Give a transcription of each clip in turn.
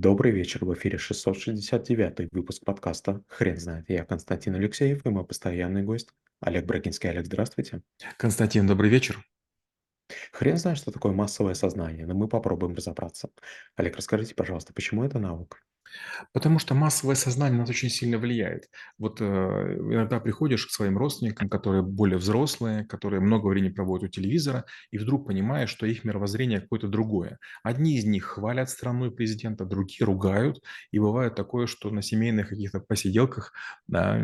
Добрый вечер, в эфире 669 выпуск подкаста «Хрен знает». Я Константин Алексеев и мой постоянный гость Олег Брагинский. Олег, здравствуйте. Константин, добрый вечер. Хрен знает, что такое массовое сознание, но мы попробуем разобраться. Олег, расскажите, пожалуйста, почему это наука? Потому что массовое сознание на нас очень сильно влияет. Вот э, иногда приходишь к своим родственникам, которые более взрослые, которые много времени проводят у телевизора, и вдруг понимаешь, что их мировоззрение какое-то другое. Одни из них хвалят страну и президента, другие ругают. И бывает такое, что на семейных каких-то посиделках, да,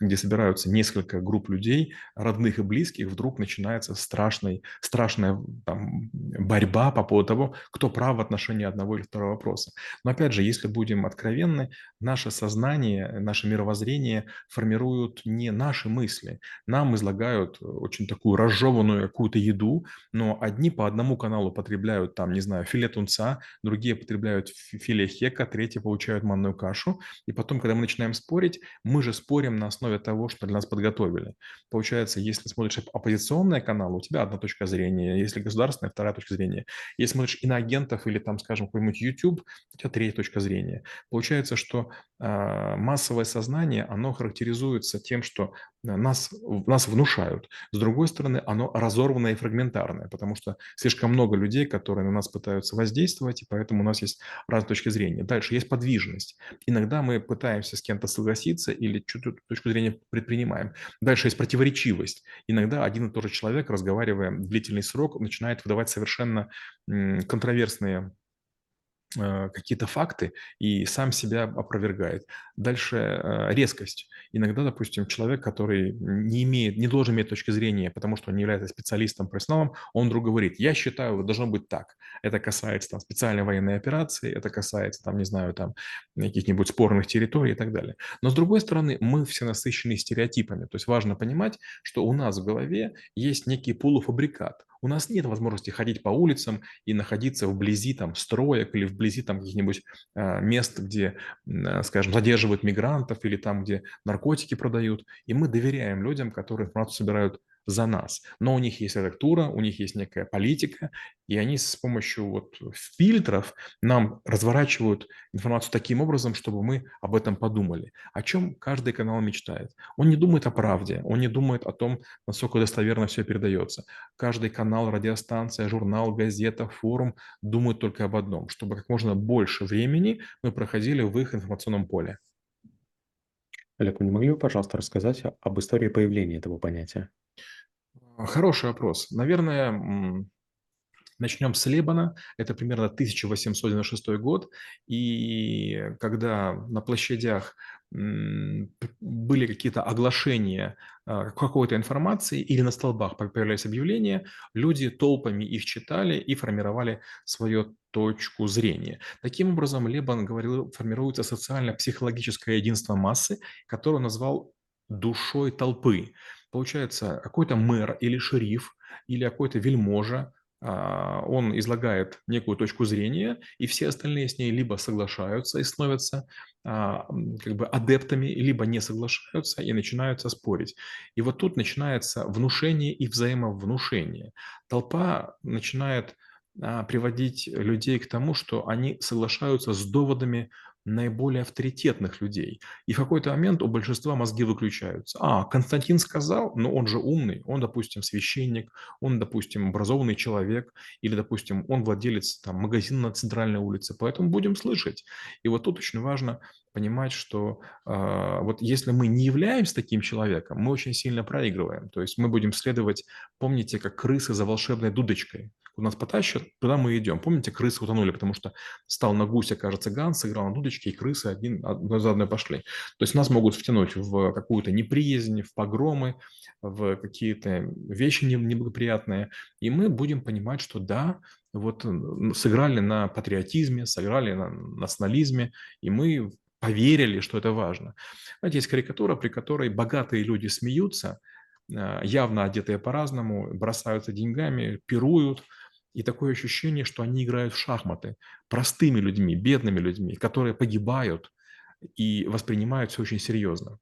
где собираются несколько групп людей, родных и близких, вдруг начинается страшный, страшная там, борьба по поводу того, кто прав в отношении одного или второго вопроса. Но опять же, если будет будем откровенны, наше сознание, наше мировоззрение формируют не наши мысли. Нам излагают очень такую разжеванную какую-то еду, но одни по одному каналу потребляют там, не знаю, филе тунца, другие потребляют филе хека, третьи получают манную кашу. И потом, когда мы начинаем спорить, мы же спорим на основе того, что для нас подготовили. Получается, если смотришь оппозиционные каналы, у тебя одна точка зрения, если государственная, вторая точка зрения. Если смотришь иноагентов или там, скажем, какой-нибудь YouTube, у тебя третья точка зрения. Получается, что а, массовое сознание, оно характеризуется тем, что а, нас, нас внушают. С другой стороны, оно разорванное и фрагментарное, потому что слишком много людей, которые на нас пытаются воздействовать, и поэтому у нас есть разные точки зрения. Дальше есть подвижность. Иногда мы пытаемся с кем-то согласиться или чью-то точку зрения предпринимаем. Дальше есть противоречивость. Иногда один и тот же человек, разговаривая длительный срок, начинает выдавать совершенно контроверсные Э, какие-то факты и сам себя опровергает. Дальше э, резкость. Иногда, допустим, человек, который не имеет, не должен иметь точки зрения, потому что он не является специалистом, профессионалом, он вдруг говорит, я считаю, должно быть так. Это касается там, специальной военной операции, это касается, там, не знаю, там, каких-нибудь спорных территорий и так далее. Но, с другой стороны, мы все насыщены стереотипами. То есть важно понимать, что у нас в голове есть некий полуфабрикат. У нас нет возможности ходить по улицам и находиться вблизи там строек или вблизи там каких-нибудь э, мест, где, э, скажем, задерживают мигрантов или там, где наркотики продают. И мы доверяем людям, которые информацию собирают за нас. Но у них есть редактура, у них есть некая политика, и они с помощью вот фильтров нам разворачивают информацию таким образом, чтобы мы об этом подумали. О чем каждый канал мечтает. Он не думает о правде, он не думает о том, насколько достоверно все передается. Каждый канал, радиостанция, журнал, газета, форум думают только об одном, чтобы как можно больше времени мы проходили в их информационном поле. Олег, вы не могли бы, пожалуйста, рассказать об истории появления этого понятия? Хороший вопрос. Наверное, начнем с Лебана. Это примерно 1896 год. И когда на площадях были какие-то оглашения а, какой-то информации или на столбах появлялись объявления, люди толпами их читали и формировали свою точку зрения. Таким образом, Лебан говорил, формируется социально-психологическое единство массы, которое он назвал душой толпы. Получается, какой-то мэр или шериф, или какой-то вельможа, а, он излагает некую точку зрения, и все остальные с ней либо соглашаются и становятся а, как бы адептами, либо не соглашаются и начинаются спорить. И вот тут начинается внушение и взаимовнушение. Толпа начинает а, приводить людей к тому, что они соглашаются с доводами наиболее авторитетных людей. И в какой-то момент у большинства мозги выключаются. А, Константин сказал, но он же умный, он, допустим, священник, он, допустим, образованный человек, или, допустим, он владелец там, магазина на центральной улице, поэтому будем слышать. И вот тут очень важно понимать, что э, вот если мы не являемся таким человеком, мы очень сильно проигрываем. То есть мы будем следовать, помните, как крысы за волшебной дудочкой. Нас потащат, туда мы идем. Помните, крысы утонули, потому что стал на гуся, кажется, Ганс, сыграл на дудочке, и крысы один за одной пошли. То есть нас могут втянуть в какую-то неприязнь, в погромы, в какие-то вещи неблагоприятные. И мы будем понимать, что да, вот сыграли на патриотизме, сыграли на национализме, и мы поверили, что это важно. Знаете, есть карикатура, при которой богатые люди смеются, а, явно одетые по-разному, бросаются деньгами, пируют, и такое ощущение, что они играют в шахматы простыми людьми, бедными людьми, которые погибают и воспринимают все очень серьезно.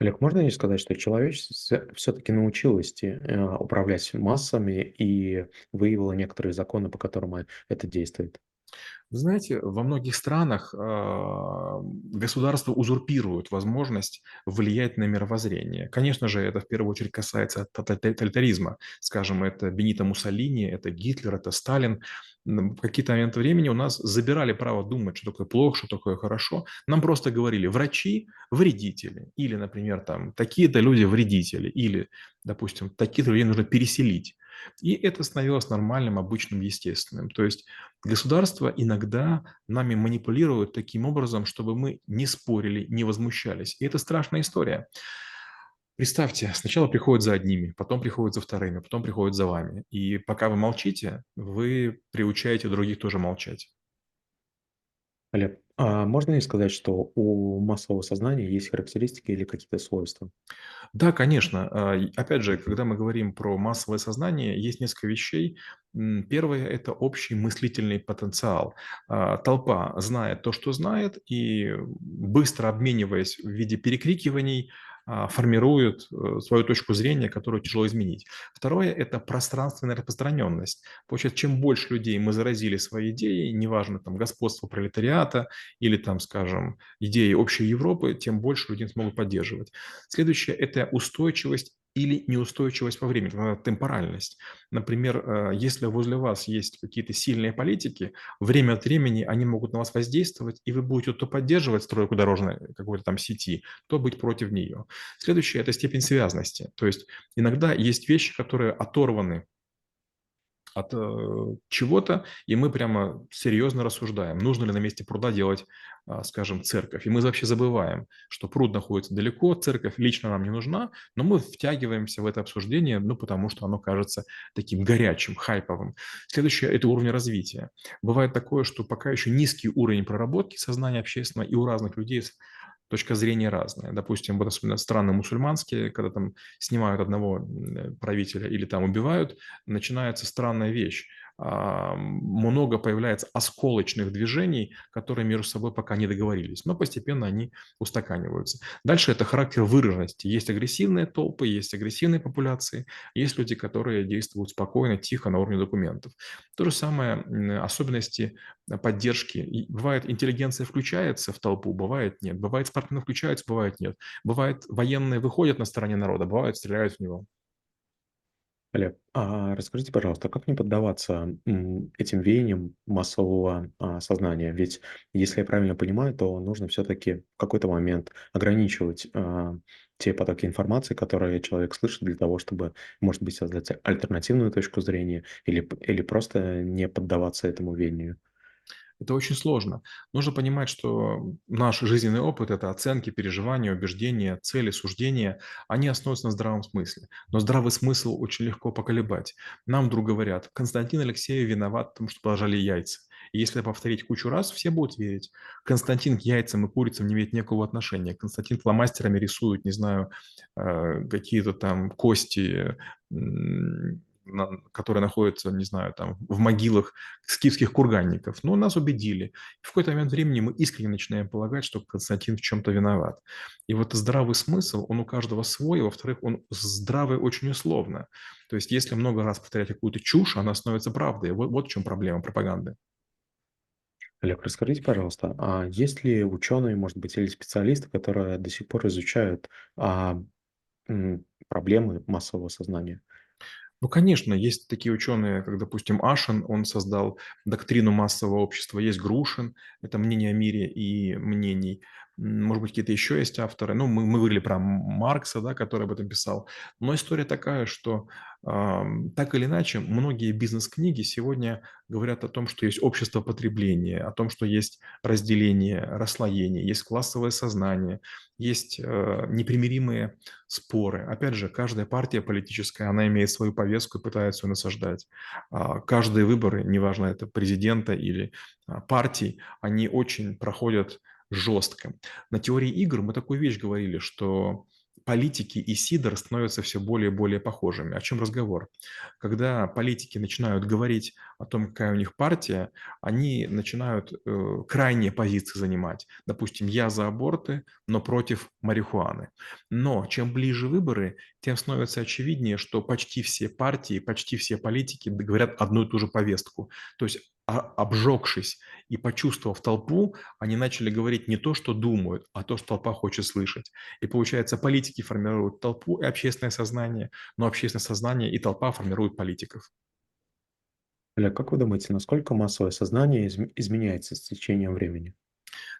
Олег, можно ли сказать, что человечество все-таки научилось э, управлять массами и выявило некоторые законы, по которым это действует? Вы знаете, во многих странах а, государство узурпирует возможность влиять на мировоззрение. Конечно же, это в первую очередь касается тоталитаризма. Скажем, это Бенито Муссолини, это Гитлер, это Сталин. В какие-то моменты времени у нас забирали право думать, что такое плохо, что такое хорошо. Нам просто говорили, врачи – вредители. Или, например, там, такие-то люди – вредители. Или, допустим, такие-то людей нужно переселить. И это становилось нормальным, обычным, естественным. То есть государство иногда нами манипулирует таким образом, чтобы мы не спорили, не возмущались. И это страшная история. Представьте, сначала приходят за одними, потом приходят за вторыми, потом приходят за вами. И пока вы молчите, вы приучаете других тоже молчать. Олег, а можно ли сказать, что у массового сознания есть характеристики или какие-то свойства? Да, конечно. А, опять же, когда мы говорим про массовое сознание, есть несколько вещей. Первое– это общий мыслительный потенциал. А, Толпа знает то, что знает, и быстро обмениваясь в виде перекрикиваний, формируют э, свою точку зрения, которую тяжело изменить. Второе– это пространственная распространенность. Получается, чем больше людей мы заразили своей идеей, неважно, там, господство пролетариата или, там, скажем, идеи общей Европы, тем больше людей смогут поддерживать. Следующее– это устойчивость или неустойчивость во времени, э, темпоральность. Например, э, если возле вас есть какие-то сильные политики, время от времени они могут на вас воздействовать, и вы будете то поддерживать стройку дорожной какой-то там сети, то быть против нее. Следующее– это степень связности. То есть иногда есть вещи, которые оторваны от э, чего-то, и мы прямо серьезно рассуждаем, нужно ли на месте пруда делать, а, скажем, церковь. И мы вообще забываем, что пруд находится далеко, церковь лично нам не нужна, но мы втягиваемся в это обсуждение, ну, потому что оно кажется таким горячим, хайповым. Следующее – это уровень развития. Бывает такое, что пока еще низкий уровень проработки сознания общественного, и у разных людей точка зрения разная. Допустим, вот особенно страны мусульманские, когда там снимают одного правителя или там убивают, начинается странная вещь. А, много появляется осколочных движений, которые между собой пока не договорились, но постепенно они устаканиваются. Дальше это характер выраженности. Есть агрессивные толпы, есть агрессивные популяции, есть люди, которые действуют спокойно, тихо на уровне документов. То же самое особенности поддержки. Бывает, интеллигенция включается в толпу, бывает нет. Бывает, спортсмены включаются, бывает нет. Бывает, военные выходят на стороне народа, бывает, стреляют в него. Олег, а расскажите, пожалуйста, как не поддаваться этим веяниям массового а, сознания? Ведь, если я правильно понимаю, то нужно все-таки в какой-то момент ограничивать а, те потоки информации, которые человек слышит, для того, чтобы, может быть, создать альтернативную точку зрения или, или просто не поддаваться этому веянию. Это очень сложно. Нужно понимать, что наш жизненный опыт– это оценки, переживания, убеждения, цели, суждения. Они основываются на здравом смысле. Но здравый смысл очень легко поколебать. Нам вдруг говорят, Константин Алексеев виноват, потому что положили яйца. И если повторить кучу раз, все будут верить. Константин к яйцам и курицам не имеет никакого отношения. Константин фломастерами рисует, не знаю, э, какие-то там кости, которые находятся, не знаю, там в могилах скифских курганников. Но нас убедили. В какой-то момент времени мы искренне начинаем полагать, что Константин в чем-то виноват. И вот здравый смысл, он у каждого свой, и, во-вторых, он здравый очень условно. То есть если много раз повторять какую-то чушь, она становится правдой. Вот, вот в чем проблема пропаганды. Олег, расскажите, пожалуйста, а есть ли ученые, может быть, или специалисты, которые до сих пор изучают а, проблемы массового сознания? Ну, конечно, есть такие ученые, как, допустим, Ашин, он создал доктрину массового общества, есть Грушин, это мнение о мире и мнений, может быть, какие-то еще есть авторы, ну, мы, мы говорили про Маркса, да, который об этом писал, но история такая, что так или иначе, многие бизнес-книги сегодня говорят о том, что есть общество потребления, о том, что есть разделение, расслоение, есть классовое сознание, есть э, непримиримые споры. Опять же, каждая партия политическая, она имеет свою повестку и пытается ее насаждать. А, Каждые выборы, неважно, это президента или а, партий, они очень проходят жестко. На теории игр мы такую вещь говорили, что политики и Сидор становятся все более и более похожими. О чем разговор? Когда политики начинают говорить о том, какая у них партия, они начинают э, крайние позиции занимать. Допустим, я за аборты, но против марихуаны. Но чем ближе выборы, тем становится очевиднее, что почти все партии, почти все политики говорят одну и ту же повестку. То есть обжегшись и почувствовав толпу, они начали говорить не то, что думают, а то, что толпа хочет слышать. И получается, политики формируют толпу и общественное сознание, но общественное сознание и толпа формируют политиков. Олег, как вы думаете, насколько массовое сознание изменяется с течением времени?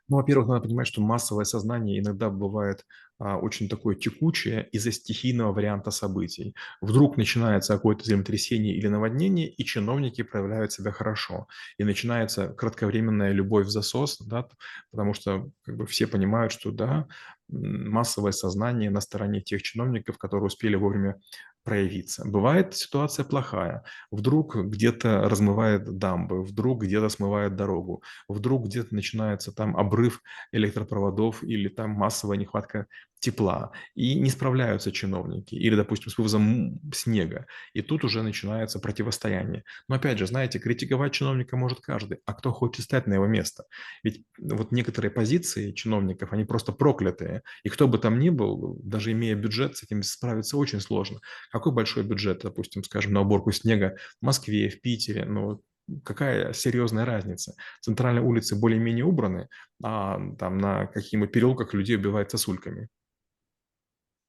Ну, во-первых, надо понимать, что массовое сознание иногда бывает а, очень такое текучее из-за стихийного варианта событий. Вдруг начинается какое-то землетрясение или наводнение, и чиновники проявляют себя хорошо. И начинается кратковременная любовь в засос, да, потому что как бы, все понимают, что да, массовое сознание на стороне тех чиновников, которые успели вовремя проявиться. Бывает ситуация плохая. Вдруг где-то размывает дамбы, вдруг где-то смывает дорогу, вдруг где-то начинается там обрыв электропроводов или там массовая нехватка тепла, и не справляются чиновники, или, допустим, с вывозом снега, и тут уже начинается противостояние. Но опять же, знаете, критиковать чиновника может каждый, а кто хочет стать на его место? Ведь вот некоторые позиции чиновников, они просто проклятые, и кто бы там ни был, даже имея бюджет, с этим справиться очень сложно. Какой большой бюджет, допустим, скажем, на уборку снега в Москве, в Питере, ну, какая серьезная разница? Центральные улицы более-менее убраны, а там на каких-нибудь переулках людей убивают сосульками.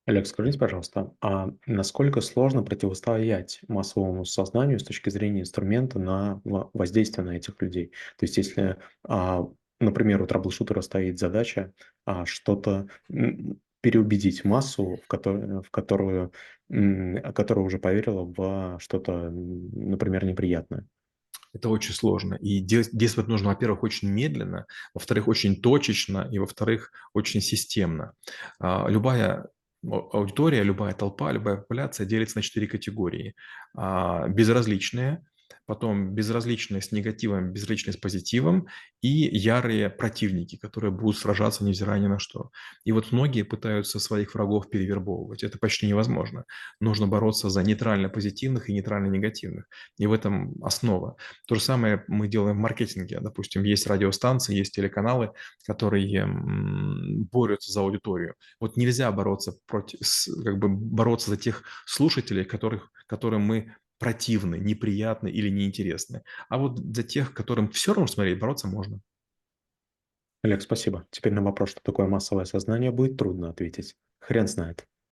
Олег, скажите, пожалуйста, а насколько сложно противостоять массовому сознанию с точки зрения инструмента на воздействие на этих людей? То есть, если, а, например, у траблшутера стоит задача а, что-то переубедить массу, в которую, в которую, которая уже поверила в что-то, например, неприятное. Это очень сложно. И действовать нужно, во-первых, очень медленно, во-вторых, очень точечно, и, во-вторых, очень системно. А, любая аудитория, любая толпа, любая популяция делится на четыре категории. А, безразличные, потом безразличные с негативом, безразличные с позитивом и ярые противники, которые будут сражаться невзирая ни на что. И вот многие пытаются своих врагов перевербовывать. Это почти невозможно. Нужно бороться за нейтрально позитивных и нейтрально негативных. И в этом основа. То же самое мы делаем в маркетинге. Допустим, есть радиостанции, есть телеканалы, которые борются за аудиторию. Вот нельзя бороться против, как бы бороться за тех слушателей, которых, которым мы противны, неприятны или неинтересны. А вот за тех, которым все равно смотреть, бороться можно. Олег, спасибо. Теперь на вопрос, что такое массовое сознание, будет трудно ответить. Хрен знает.